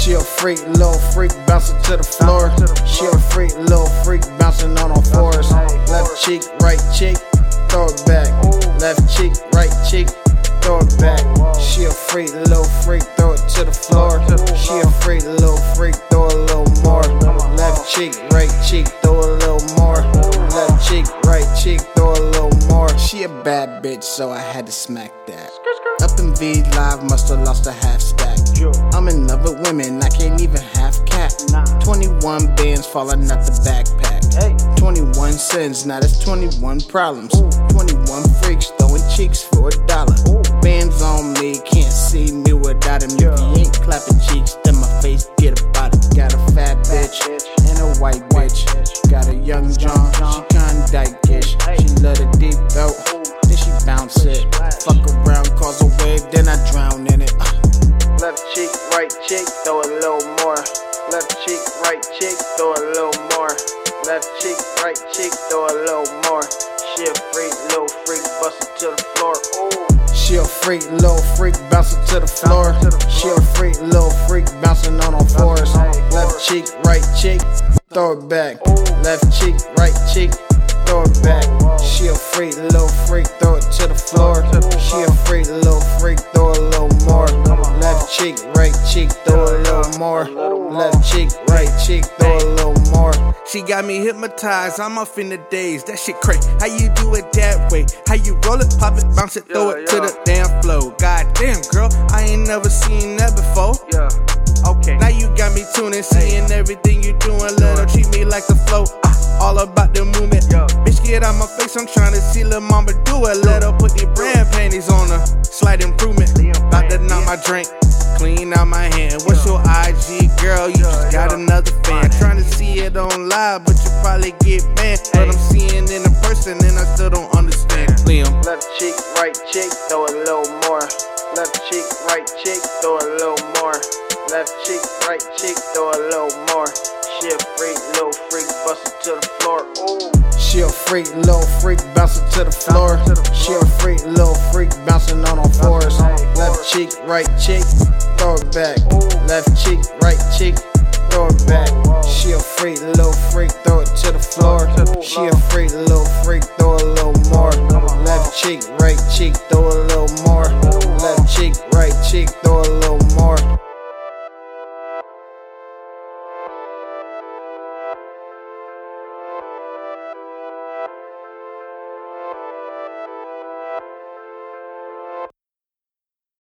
She a freak, little freak, bouncing to the floor. She a freak, little freak, bouncing on all fours. Left cheek, right cheek, throw it back. Left cheek, right cheek, throw it back. She a freak, little freak, throw it to the floor. She a freak, little freak, throw a little more. Left cheek, right cheek, throw a little more. Left cheek, right cheek, throw a little more. She a bad bitch, so I had to smack that. Up in V Live, musta lost a half stack. I'm in love with women, I can't even half cat. 21 bands falling out the backpack. 21 sins, now that's 21 problems. 21 freaks throwing cheeks for a dollar. Bands on right cheek, throw a little more. Left cheek, right cheek, throw a little more. Left cheek, right cheek, throw a little more. She a freak, little freak, bustin' to the floor. Ooh. She a freak, little freak, bouncing to the floor. She a freak, little freak, bouncing on all fours. Left cheek, right cheek, throw it back. Left cheek, right cheek, throw it back. She a freak, little freak, throw it to the floor. She a freak, little freak, cheek, right cheek, throw a little more. Left cheek, right cheek, throw a little more. She got me hypnotized, I'm off in the days. That shit crazy. How you do it that way? How you roll it, pop it, bounce it, throw it to the damn flow. God damn, girl, I ain't never seen that before. Yeah. Okay. Now you got me tuning, seeing everything you doing. Let her treat me like the flow. Uh, all about the movement. Yeah. Bitch, get out my face, I'm trying to see lil' mama do it. Let her put the brand panties on her. Slight improvement. About to knock my drink. Clean out my hand. What's your IG, girl? You just got another fan. Trying to see it on live, but you probably get banned. But I'm seeing in a person, and I still don't understand. Liam. Left cheek, right cheek, throw a little more. Left cheek, right cheek, throw a little more. Left cheek, right cheek, throw a little more. She a freak, little freak, bustin' to the floor. Ooh. She a freak, little freak, bouncing to the floor. She a freak, little freak, bouncing on all fours. Left cheek, right cheek, throw it back. Left cheek, right cheek, throw it back. She a freak, little freak, throw it to the floor. She a freak, little freak, throw a little more. Left cheek, right cheek, throw a little more. Left cheek, right cheek, throw a little more.